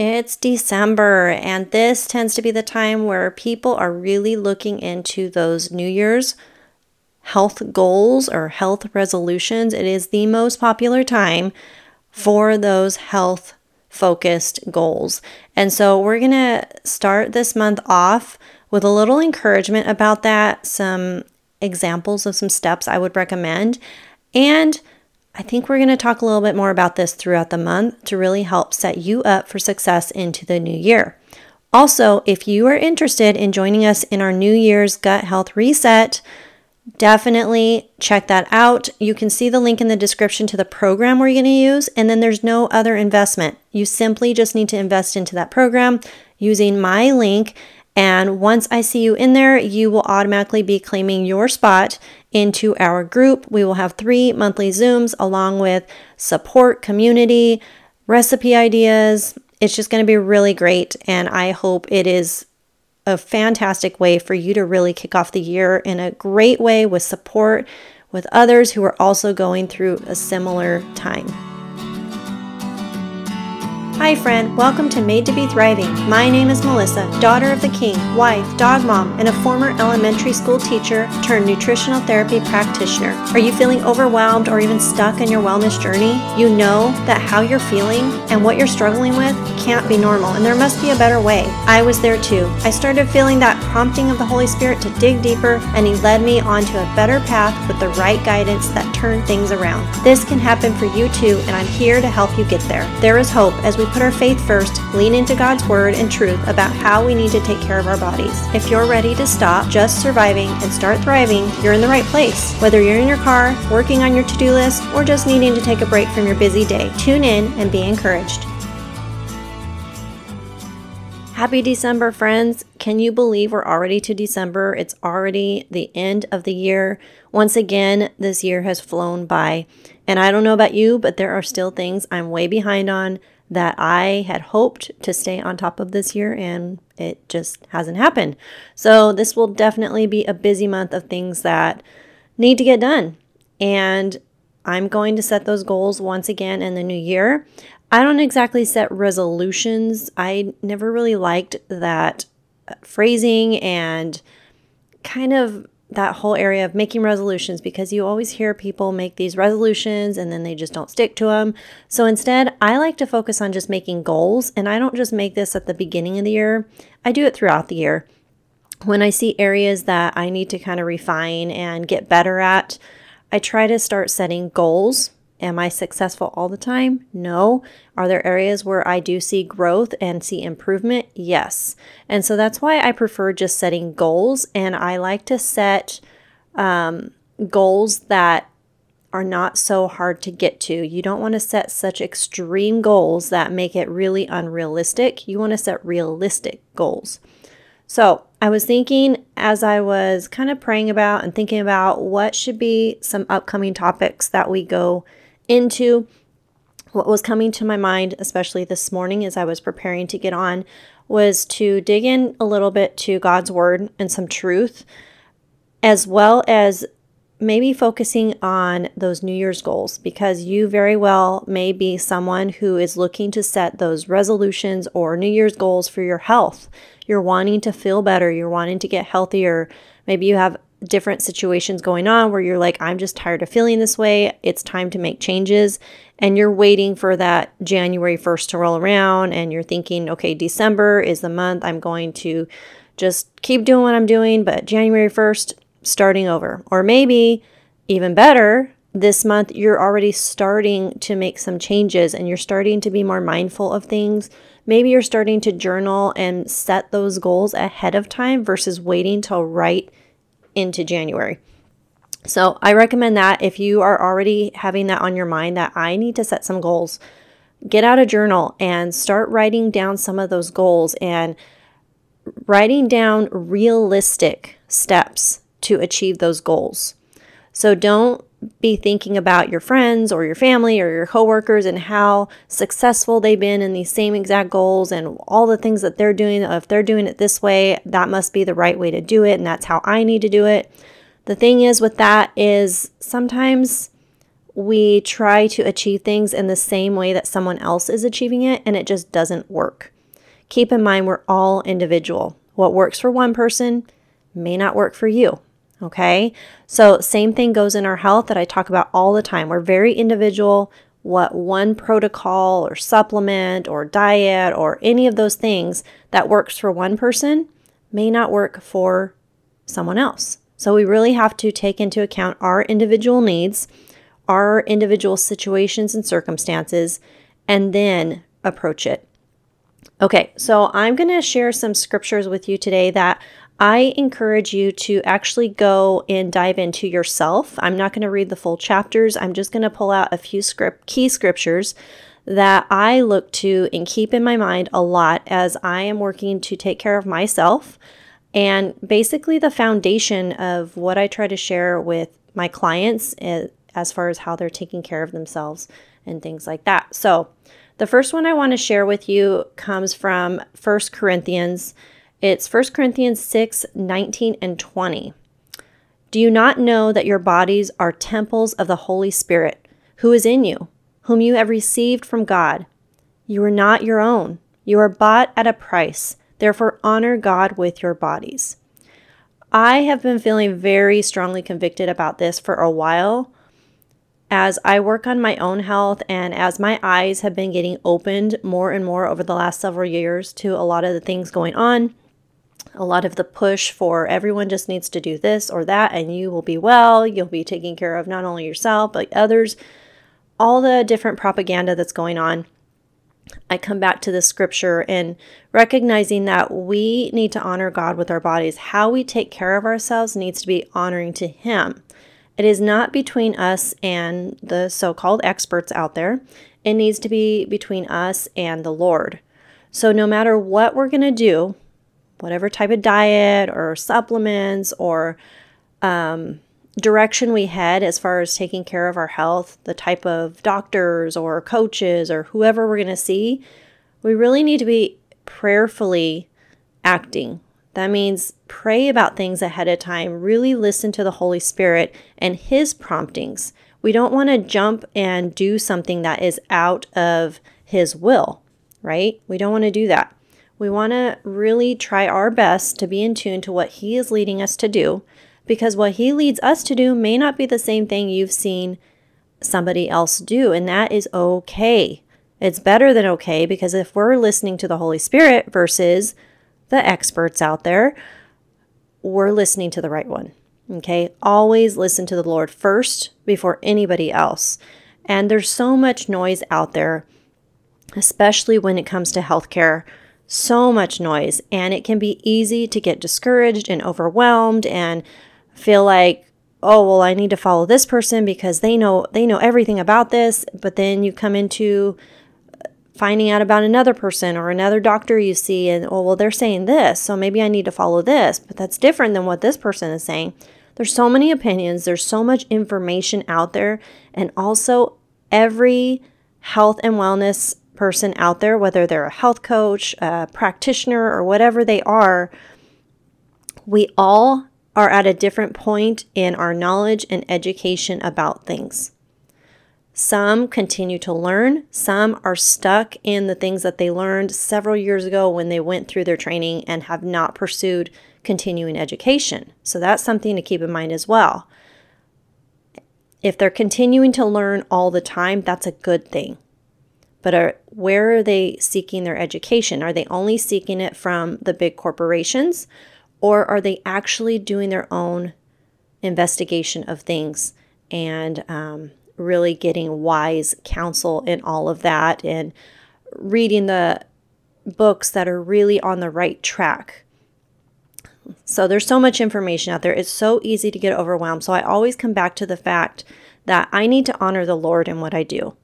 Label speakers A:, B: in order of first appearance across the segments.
A: It's December, and this tends to be the time where people are really looking into those New Year's health goals or health resolutions. It is the most popular time for those health focused goals. And so we're going to start this month off with a little encouragement about that, some examples of some steps I would recommend, and I think we're going to talk a little bit more about this throughout the month to really help set you up for success into the new year. Also, if you are interested in joining us in our New Year's Gut Health Reset, definitely check that out. You can see the link in the description to the program we're going to use, and then there's no other investment. You simply just need to invest into that program using my link. And once I see you in there, you will automatically be claiming your spot into our group. We will have three monthly Zooms along with support, community, recipe ideas. It's just going to be really great. And I hope it is a fantastic way for you to really kick off the year in a great way with support with others who are also going through a similar time. Hi, friend. Welcome to Made to Be Thriving. My name is Melissa, daughter of the king, wife, dog mom, and a former elementary school teacher turned nutritional therapy practitioner. Are you feeling overwhelmed or even stuck in your wellness journey? You know that how you're feeling and what you're struggling with can't be normal, and there must be a better way. I was there too. I started feeling that prompting of the Holy Spirit to dig deeper, and He led me onto a better path with the right guidance that turned things around. This can happen for you too, and I'm here to help you get there. There is hope as we put our faith first, lean into God's word and truth about how we need to take care of our bodies. If you're ready to stop just surviving and start thriving, you're in the right place. Whether you're in your car, working on your to do list, or just needing to take a break from your busy day, tune in and be encouraged. Happy December, friends. Can you believe we're already to December? It's already the end of the year. Once again, this year has flown by. And I don't know about you, but there are still things I'm way behind on that I had hoped to stay on top of this year, and it just hasn't happened. So, this will definitely be a busy month of things that need to get done. And I'm going to set those goals once again in the new year. I don't exactly set resolutions. I never really liked that phrasing and kind of that whole area of making resolutions because you always hear people make these resolutions and then they just don't stick to them. So instead, I like to focus on just making goals and I don't just make this at the beginning of the year, I do it throughout the year. When I see areas that I need to kind of refine and get better at, I try to start setting goals Am I successful all the time? No. Are there areas where I do see growth and see improvement? Yes. And so that's why I prefer just setting goals. And I like to set um, goals that are not so hard to get to. You don't want to set such extreme goals that make it really unrealistic. You want to set realistic goals. So, I was thinking as I was kind of praying about and thinking about what should be some upcoming topics that we go into what was coming to my mind, especially this morning as I was preparing to get on, was to dig in a little bit to God's word and some truth, as well as maybe focusing on those New Year's goals because you very well may be someone who is looking to set those resolutions or New Year's goals for your health. You're wanting to feel better, you're wanting to get healthier. Maybe you have different situations going on where you're like, I'm just tired of feeling this way. It's time to make changes. And you're waiting for that January 1st to roll around and you're thinking, okay, December is the month I'm going to just keep doing what I'm doing, but January 1st, starting over. Or maybe even better, this month you're already starting to make some changes and you're starting to be more mindful of things. Maybe you're starting to journal and set those goals ahead of time versus waiting till right into January. So I recommend that if you are already having that on your mind that I need to set some goals, get out a journal and start writing down some of those goals and writing down realistic steps to achieve those goals. So don't be thinking about your friends or your family or your coworkers and how successful they've been in these same exact goals and all the things that they're doing. If they're doing it this way, that must be the right way to do it, and that's how I need to do it. The thing is with that is sometimes we try to achieve things in the same way that someone else is achieving it, and it just doesn't work. Keep in mind, we're all individual. What works for one person may not work for you. Okay. So, same thing goes in our health that I talk about all the time. We're very individual. What one protocol or supplement or diet or any of those things that works for one person may not work for someone else. So, we really have to take into account our individual needs, our individual situations and circumstances, and then approach it. Okay, so I'm going to share some scriptures with you today that I encourage you to actually go and dive into yourself. I'm not going to read the full chapters. I'm just going to pull out a few script key scriptures that I look to and keep in my mind a lot as I am working to take care of myself and basically the foundation of what I try to share with my clients eh, as far as how they're taking care of themselves and things like that. So, the first one I want to share with you comes from 1 Corinthians it's 1 Corinthians 6 19 and 20. Do you not know that your bodies are temples of the Holy Spirit, who is in you, whom you have received from God? You are not your own. You are bought at a price. Therefore, honor God with your bodies. I have been feeling very strongly convicted about this for a while as I work on my own health and as my eyes have been getting opened more and more over the last several years to a lot of the things going on a lot of the push for everyone just needs to do this or that and you will be well, you'll be taking care of not only yourself but others, all the different propaganda that's going on. I come back to the scripture and recognizing that we need to honor God with our bodies. How we take care of ourselves needs to be honoring to Him. It is not between us and the so called experts out there, it needs to be between us and the Lord. So, no matter what we're going to do, whatever type of diet or supplements or um, direction we head as far as taking care of our health, the type of doctors or coaches or whoever we're going to see, we really need to be prayerfully acting. That means pray about things ahead of time, really listen to the Holy Spirit and His promptings. We don't want to jump and do something that is out of His will, right? We don't want to do that. We want to really try our best to be in tune to what He is leading us to do because what He leads us to do may not be the same thing you've seen somebody else do, and that is okay. It's better than okay because if we're listening to the Holy Spirit versus the experts out there, we're listening to the right one. Okay, always listen to the Lord first before anybody else. And there's so much noise out there, especially when it comes to healthcare so much noise, and it can be easy to get discouraged and overwhelmed and feel like, oh, well, I need to follow this person because they know they know everything about this, but then you come into uh, finding out about another person or another doctor you see and oh well they're saying this so maybe i need to follow this but that's different than what this person is saying. There's so many opinions there's so much information out there and also every health and wellness person out there, whether they're a health coach, a practitioner, or whatever they are, we all are at a different point in our knowledge and education about things. Some continue to learn, some are stuck in the things that they learned several years ago when they went through their training and have not pursued continuing education. So that's something to keep in mind as well. If they're continuing to learn all the time, that's a good thing. But are, where are they seeking their education? Are they only seeking it from the big corporations or are they actually doing their own investigation of things and um, really getting wise counsel in all of that and reading the books that are really on the right track? So there's so much information out there. It's so easy to get overwhelmed. So I always come back to the fact that I need to honor the Lord in what I do.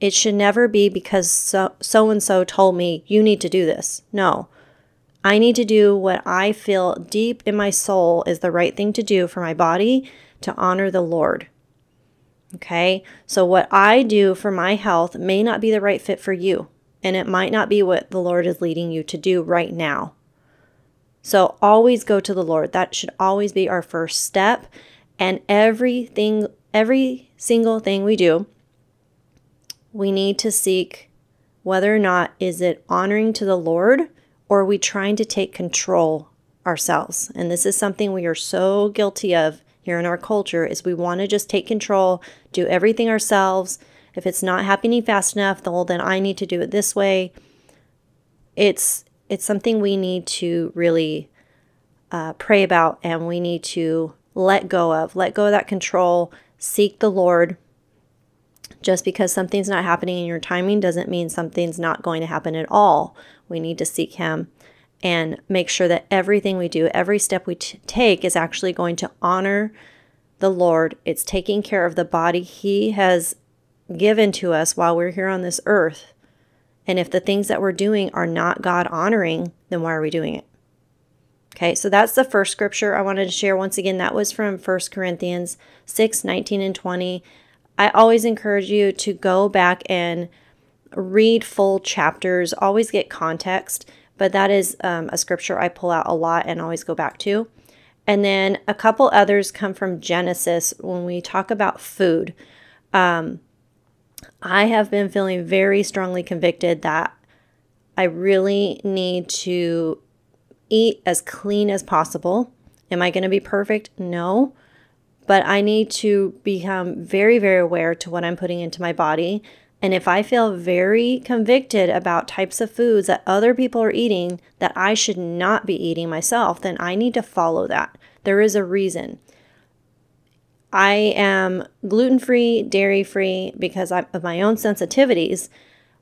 A: It should never be because so, and so told me you need to do this. No. I need to do what I feel deep in my soul is the right thing to do for my body to honor the Lord. Okay? So, what I do for my health may not be the right fit for you, and it might not be what the Lord is leading you to do right now. So, always go to the Lord. That should always be our first step. And everything every single thing we do, we need to seek whether or not is it honoring to the Lord or are we trying to take control ourselves. And this is something we are so guilty of here in our culture is we want to just take control, do everything ourselves. If it's not happening fast enough, well then I need to do it this way. It's it's something we need to really uh, pray about and we need to let go of. Let go of that control. Seek the Lord. Just because something's not happening in your timing doesn't mean something's not going to happen at all. We need to seek Him and make sure that everything we do, every step we t- take, is actually going to honor the Lord. It's taking care of the body He has given to us while we're here on this earth. And if the things that we're doing are not God honoring, then why are we doing it? Okay, so that's the first scripture I wanted to share. Once again, that was from 1 Corinthians 6 19 and 20. I always encourage you to go back and read full chapters, always get context, but that is um, a scripture I pull out a lot and always go back to. And then a couple others come from Genesis when we talk about food. Um, I have been feeling very strongly convicted that I really need to eat as clean as possible. Am I going to be perfect? No. But I need to become very, very aware to what I'm putting into my body. And if I feel very convicted about types of foods that other people are eating that I should not be eating myself, then I need to follow that. There is a reason. I am gluten free, dairy free because of my own sensitivities.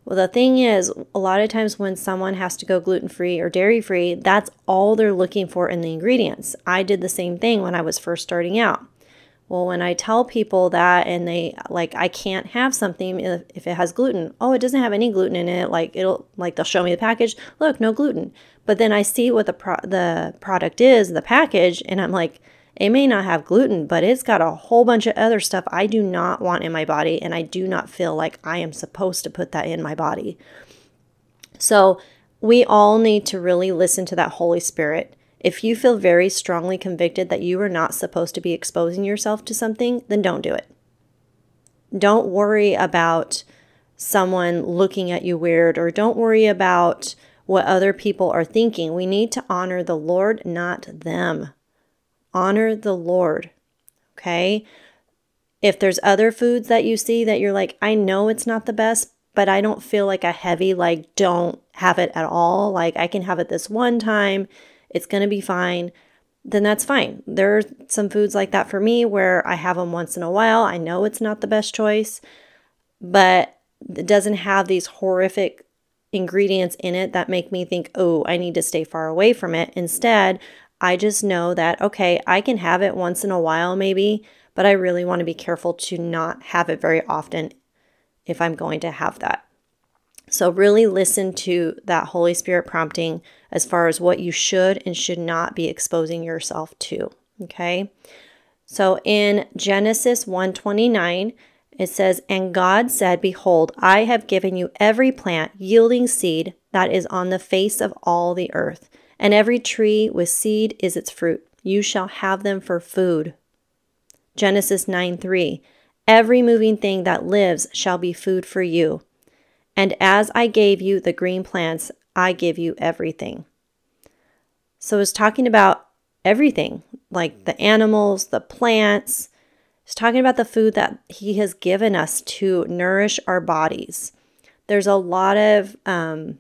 A: Well, the thing is, a lot of times when someone has to go gluten free or dairy free, that's all they're looking for in the ingredients. I did the same thing when I was first starting out. Well, when I tell people that and they like, I can't have something if, if it has gluten. Oh, it doesn't have any gluten in it. Like it'll like they'll show me the package. Look, no gluten. But then I see what the pro- the product is, the package, and I'm like, it may not have gluten, but it's got a whole bunch of other stuff I do not want in my body, and I do not feel like I am supposed to put that in my body. So, we all need to really listen to that Holy Spirit. If you feel very strongly convicted that you are not supposed to be exposing yourself to something, then don't do it. Don't worry about someone looking at you weird, or don't worry about what other people are thinking. We need to honor the Lord, not them honor the Lord. Okay. If there's other foods that you see that you're like, I know it's not the best, but I don't feel like a heavy, like, don't have it at all. Like, I can have it this one time, it's going to be fine. Then that's fine. There are some foods like that for me where I have them once in a while. I know it's not the best choice, but it doesn't have these horrific ingredients in it that make me think, oh, I need to stay far away from it. Instead, I just know that, okay, I can have it once in a while maybe, but I really want to be careful to not have it very often if I'm going to have that. So, really listen to that Holy Spirit prompting as far as what you should and should not be exposing yourself to. Okay. So, in Genesis 129, it says, And God said, Behold, I have given you every plant yielding seed that is on the face of all the earth and every tree with seed is its fruit. You shall have them for food. Genesis 9 3. Every moving thing that lives shall be food for you. And as I gave you the green plants, I give you everything. So it's talking about everything, like the animals, the plants. It's talking about the food that He has given us to nourish our bodies. There's a lot of um,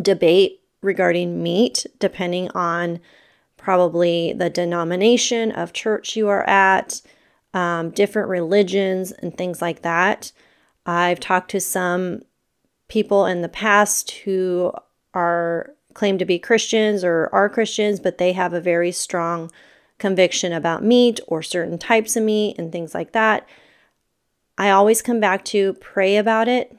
A: debate regarding meat, depending on probably the denomination of church you are at, um, different religions, and things like that. I've talked to some people in the past who are claim to be Christians or are Christians, but they have a very strong conviction about meat or certain types of meat and things like that. I always come back to pray about it.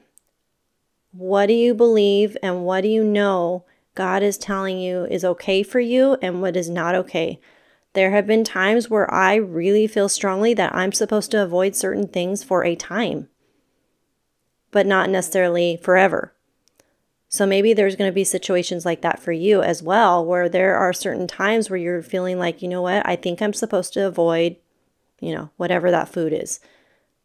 A: What do you believe and what do you know God is telling you is okay for you and what is not okay. There have been times where I really feel strongly that I'm supposed to avoid certain things for a time, but not necessarily forever. So maybe there's going to be situations like that for you as well, where there are certain times where you're feeling like, you know what, I think I'm supposed to avoid, you know, whatever that food is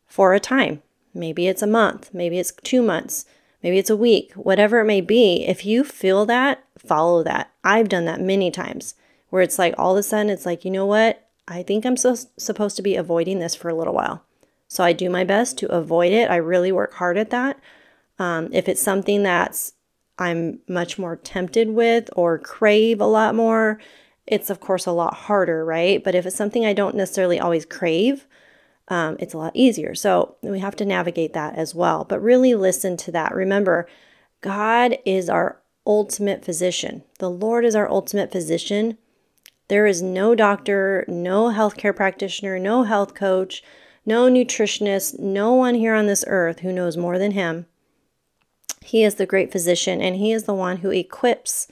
A: for a time. Maybe it's a month, maybe it's two months, maybe it's a week, whatever it may be. If you feel that, follow that. I've done that many times where it's like all of a sudden it's like, you know what? I think I'm so, supposed to be avoiding this for a little while. So I do my best to avoid it. I really work hard at that. Um, if it's something that's I'm much more tempted with or crave a lot more, it's of course a lot harder, right? But if it's something I don't necessarily always crave, um, it's a lot easier. So we have to navigate that as well. But really listen to that. Remember, God is our ultimate physician. The Lord is our ultimate physician. There is no doctor, no healthcare practitioner, no health coach, no nutritionist, no one here on this earth who knows more than Him. He is the great physician, and He is the one who equips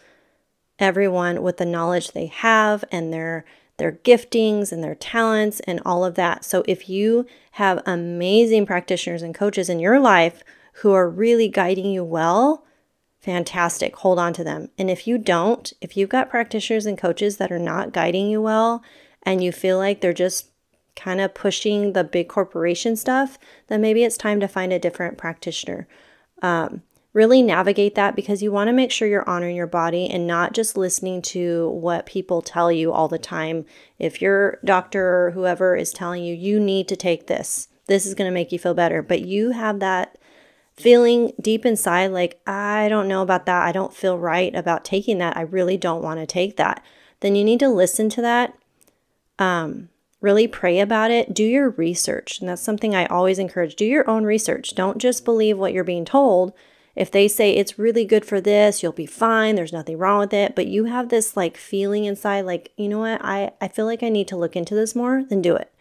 A: everyone with the knowledge they have and their their giftings and their talents and all of that. So if you have amazing practitioners and coaches in your life who are really guiding you well, fantastic. Hold on to them. And if you don't, if you've got practitioners and coaches that are not guiding you well and you feel like they're just kind of pushing the big corporation stuff, then maybe it's time to find a different practitioner. Um, really navigate that because you want to make sure you're honoring your body and not just listening to what people tell you all the time. If your doctor or whoever is telling you, you need to take this, this is going to make you feel better, but you have that feeling deep inside like, I don't know about that. I don't feel right about taking that. I really don't want to take that. Then you need to listen to that. Um, really pray about it. Do your research. And that's something I always encourage. Do your own research. Don't just believe what you're being told if they say it's really good for this, you'll be fine, there's nothing wrong with it, but you have this like feeling inside, like, you know what, I, I feel like I need to look into this more, then do it.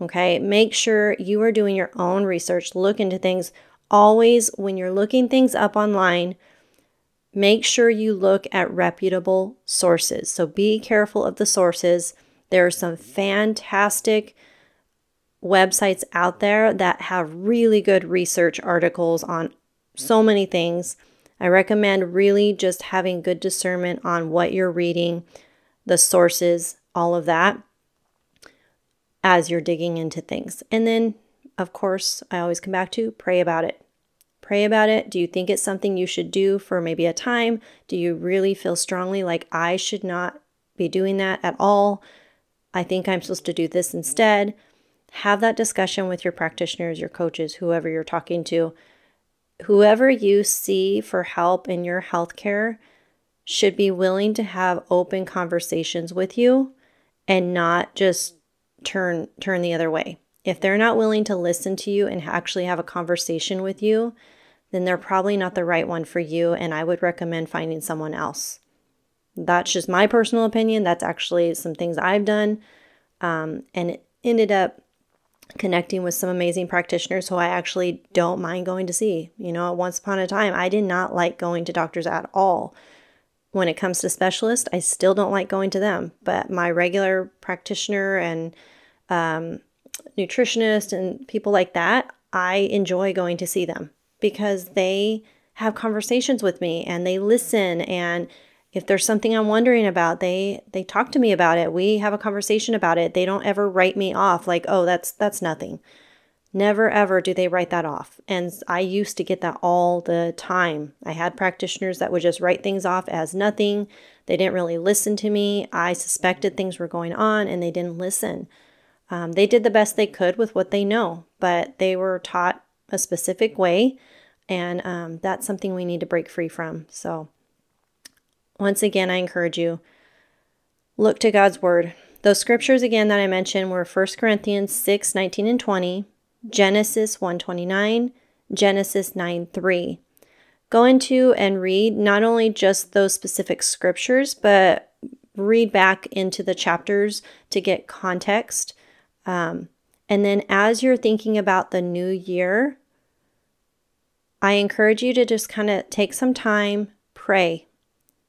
A: Okay, make sure you are doing your own research, look into things. Always, when you're looking things up online, make sure you look at reputable sources. So be careful of the sources. There are some fantastic websites out there that have really good research articles on so many things. I recommend really just having good discernment on what you're reading, the sources, all of that as you're digging into things. And then, of course, I always come back to pray about it. Pray about it. Do you think it's something you should do for maybe a time? Do you really feel strongly like I should not be doing that at all? I think I'm supposed to do this instead. Have that discussion with your practitioners, your coaches, whoever you're talking to whoever you see for help in your healthcare should be willing to have open conversations with you and not just turn turn the other way. If they're not willing to listen to you and actually have a conversation with you, then they're probably not the right one for you and I would recommend finding someone else. That's just my personal opinion. That's actually some things I've done. Um, and it ended up connecting with some amazing practitioners who I actually don't mind going to see. You know, once upon a time, I did not like going to doctors at all. When it comes to specialists, I still don't like going to them, but my regular practitioner and um, nutritionist and people like that, I enjoy going to see them because they have conversations with me and they listen and if there's something I'm wondering about, they they talk to me about it. We have a conversation about it. They don't ever write me off like, "Oh, that's that's nothing." Never ever do they write that off. And I used to get that all the time. I had practitioners that would just write things off as nothing. They didn't really listen to me. I suspected things were going on and they didn't listen. Um, they did the best they could with what they know, but they were taught a specific way. And um, that's something we need to break free from. So, once again, I encourage you look to God's word. Those scriptures again that I mentioned were 1 Corinthians 6 19 and 20, Genesis 129, Genesis 9 3. Go into and read not only just those specific scriptures, but read back into the chapters to get context. Um, and then as you're thinking about the new year, I encourage you to just kind of take some time, pray,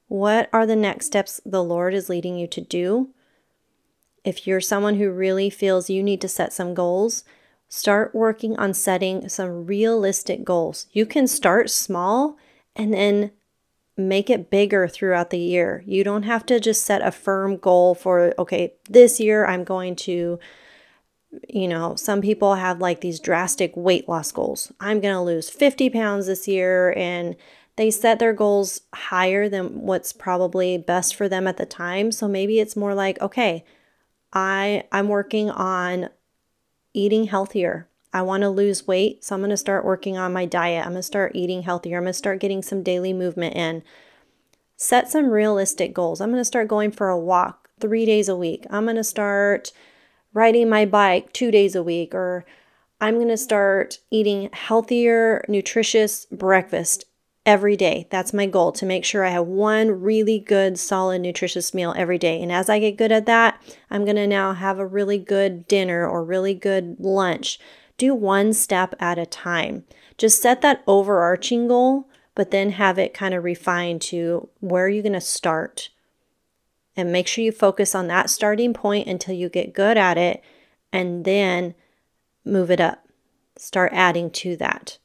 A: what are the next steps the Lord is leading you to do? If you're someone who really feels you need to set some goals, start working on setting some realistic goals. You can start small and then make it bigger throughout the year. You don't have to just set a firm goal for, okay, this year I'm going to you know, some people have like these drastic weight loss goals. I'm going to lose 50 pounds this year and they set their goals higher than what's probably best for them at the time. So maybe it's more like, okay, I I'm working on eating healthier. I want to lose weight, so I'm going to start working on my diet. I'm going to start eating healthier. I'm going to start getting some daily movement in. Set some realistic goals. I'm going to start going for a walk 3 days a week. I'm going to start riding my bike 2 days a week or I'm going to start eating healthier, nutritious breakfast every day. That's my goal to make sure I have one really good, solid, nutritious meal every day. And as I get good at that, I'm going to now have a really good dinner or really good lunch. Do one step at a time. Just set that overarching goal, but then have it kind of refined to where are you going to start? And make sure you focus on that starting point until you get good at it and then move it up. Start adding to that.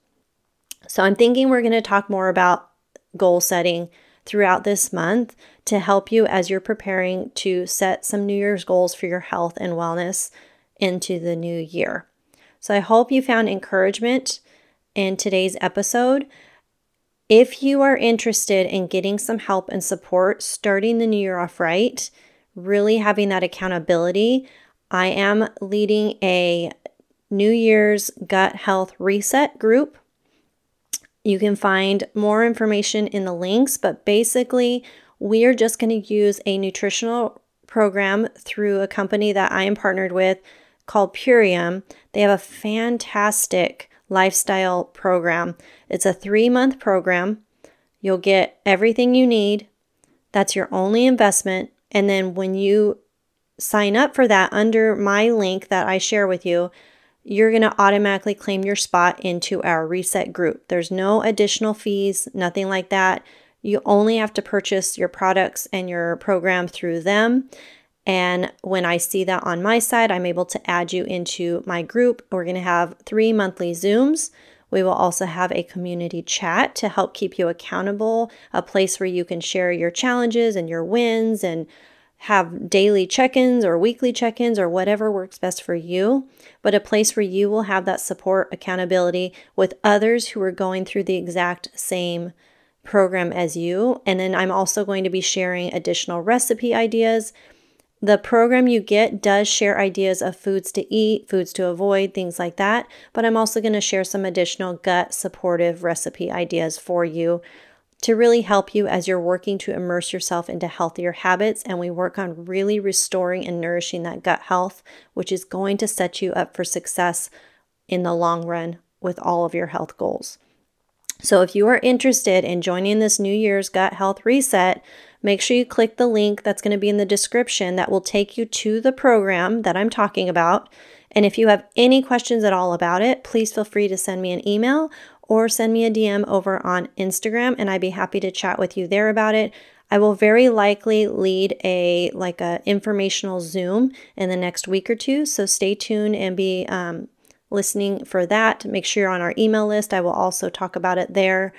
A: So I'm thinking we're going to talk more about goal setting throughout this month to help you as you're preparing to set some New Year's goals for your health and wellness into the new year. So I hope you found encouragement in today's episode. If you are interested in getting some help and support starting the new year off right, really having that accountability, I am leading a New Year's gut health reset group you can find more information in the links, but basically, we are just going to use a nutritional program through a company that I am partnered with called Purium. They have a fantastic lifestyle program. It's a three month program. You'll get everything you need. That's your only investment. And then when you sign up for that under my link that I share with you, you're going to automatically claim your spot into our reset group. There's no additional fees, nothing like that. You only have to purchase your products and your program through them. And when I see that on my side, I'm able to add you into my group. We're going to have three monthly Zooms. We will also have a community chat to help keep you accountable, a place where you can share your challenges and your wins and have daily check ins or weekly check ins or whatever works best for you, but a place where you will have that support, accountability with others who are going through the exact same program as you. And then I'm also going to be sharing additional recipe ideas. The program you get does share ideas of foods to eat, foods to avoid, things like that. But I'm also going to share some additional gut supportive recipe ideas for you to really help you as you're working to immerse yourself into healthier habits. And we work on really restoring and nourishing that gut health, which is going to set you up for success in the long run with all of your health goals. So, if you are interested in joining this New Year's Gut Health Reset, make sure you click the link that's going to be in the description that will take you to the program that I'm talking about. And if you have any questions at all about it, please feel free to send me an email or send me a DM over on Instagram and I'd be happy to chat with you there about it. I will very likely lead a like a informational Zoom in the next week or two, so stay tuned and be um, listening for that. Make sure you're on our email list. I will also talk about it there.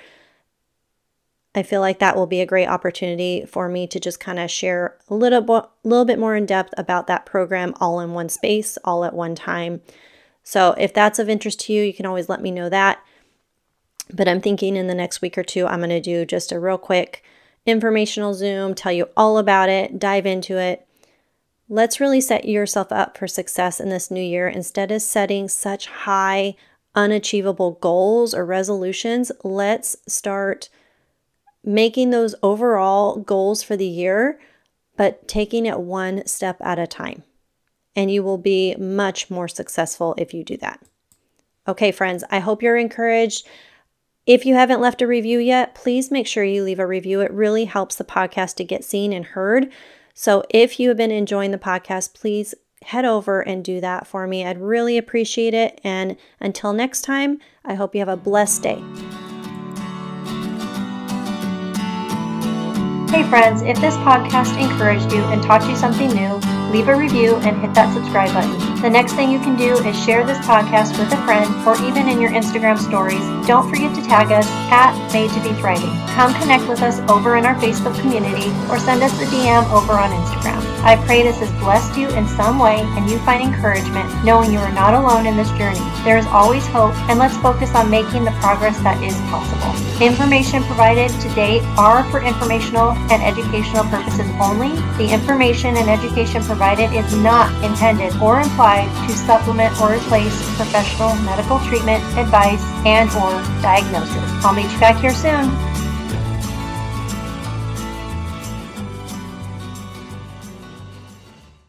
A: I feel like that will be a great opportunity for me to just kind of share a little, bo- little bit more in depth about that program all in one space, all at one time. So if that's of interest to you, you can always let me know that. But I'm thinking in the next week or two, I'm going to do just a real quick informational Zoom, tell you all about it, dive into it. Let's really set yourself up for success in this new year instead of setting such high, unachievable goals or resolutions. Let's start making those overall goals for the year, but taking it one step at a time. And you will be much more successful if you do that. Okay, friends, I hope you're encouraged. If you haven't left a review yet, please make sure you leave a review. It really helps the podcast to get seen and heard. So if you have been enjoying the podcast, please head over and do that for me. I'd really appreciate it. And until next time, I hope you have a blessed day. Hey, friends, if this podcast encouraged you and taught you something new, leave a review and hit that subscribe button. The next thing you can do is share this podcast with a friend or even in your Instagram stories. Don't forget to tag us at Made to Be Thriving. Come connect with us over in our Facebook community or send us a DM over on Instagram. I pray this has blessed you in some way and you find encouragement knowing you are not alone in this journey. There is always hope, and let's focus on making the progress that is possible. Information provided to date are for informational and educational purposes only. The information and education provided is not intended or implied to supplement or replace professional medical treatment, advice, and or diagnosis. I'll meet you back here soon.